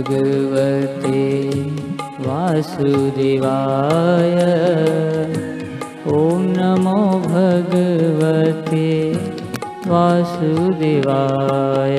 भगवते वासुदेवाय। ॐ नमो भगवते वासुदेवाय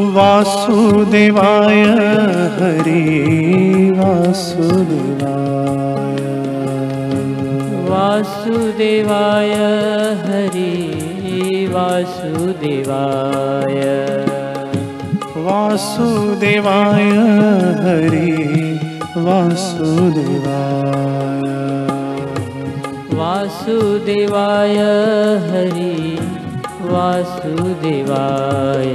वासुदेवाय हरि वासुदेवाय। वासुदेवाय हरि वासुदेवाय। वासुदेवाय हरि वासुदेवाय। वासुदेवाय हरि वासुदेवाय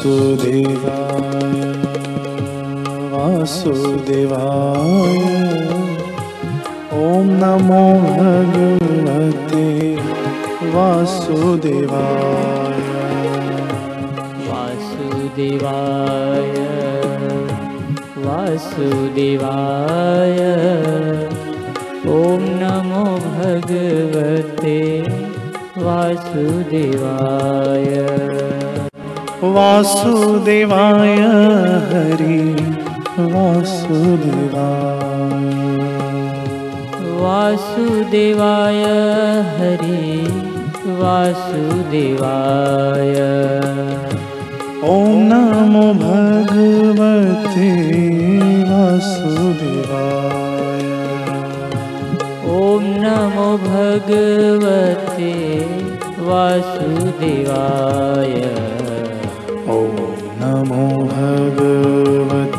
वासुदेवाय वासुदेवाय ॐ नमो भगवते वासुदेवाय। वासुदेवाय वासुदेवाय। ॐ नमो भगवते वासुदेवाय वासुदेवाय हरि वासुदेवाय वासुदेवाय हरि वासुदेवाय ॐ नमो भगवते वासुदेवाय। ॐ नमो भगवते वासुदेवाय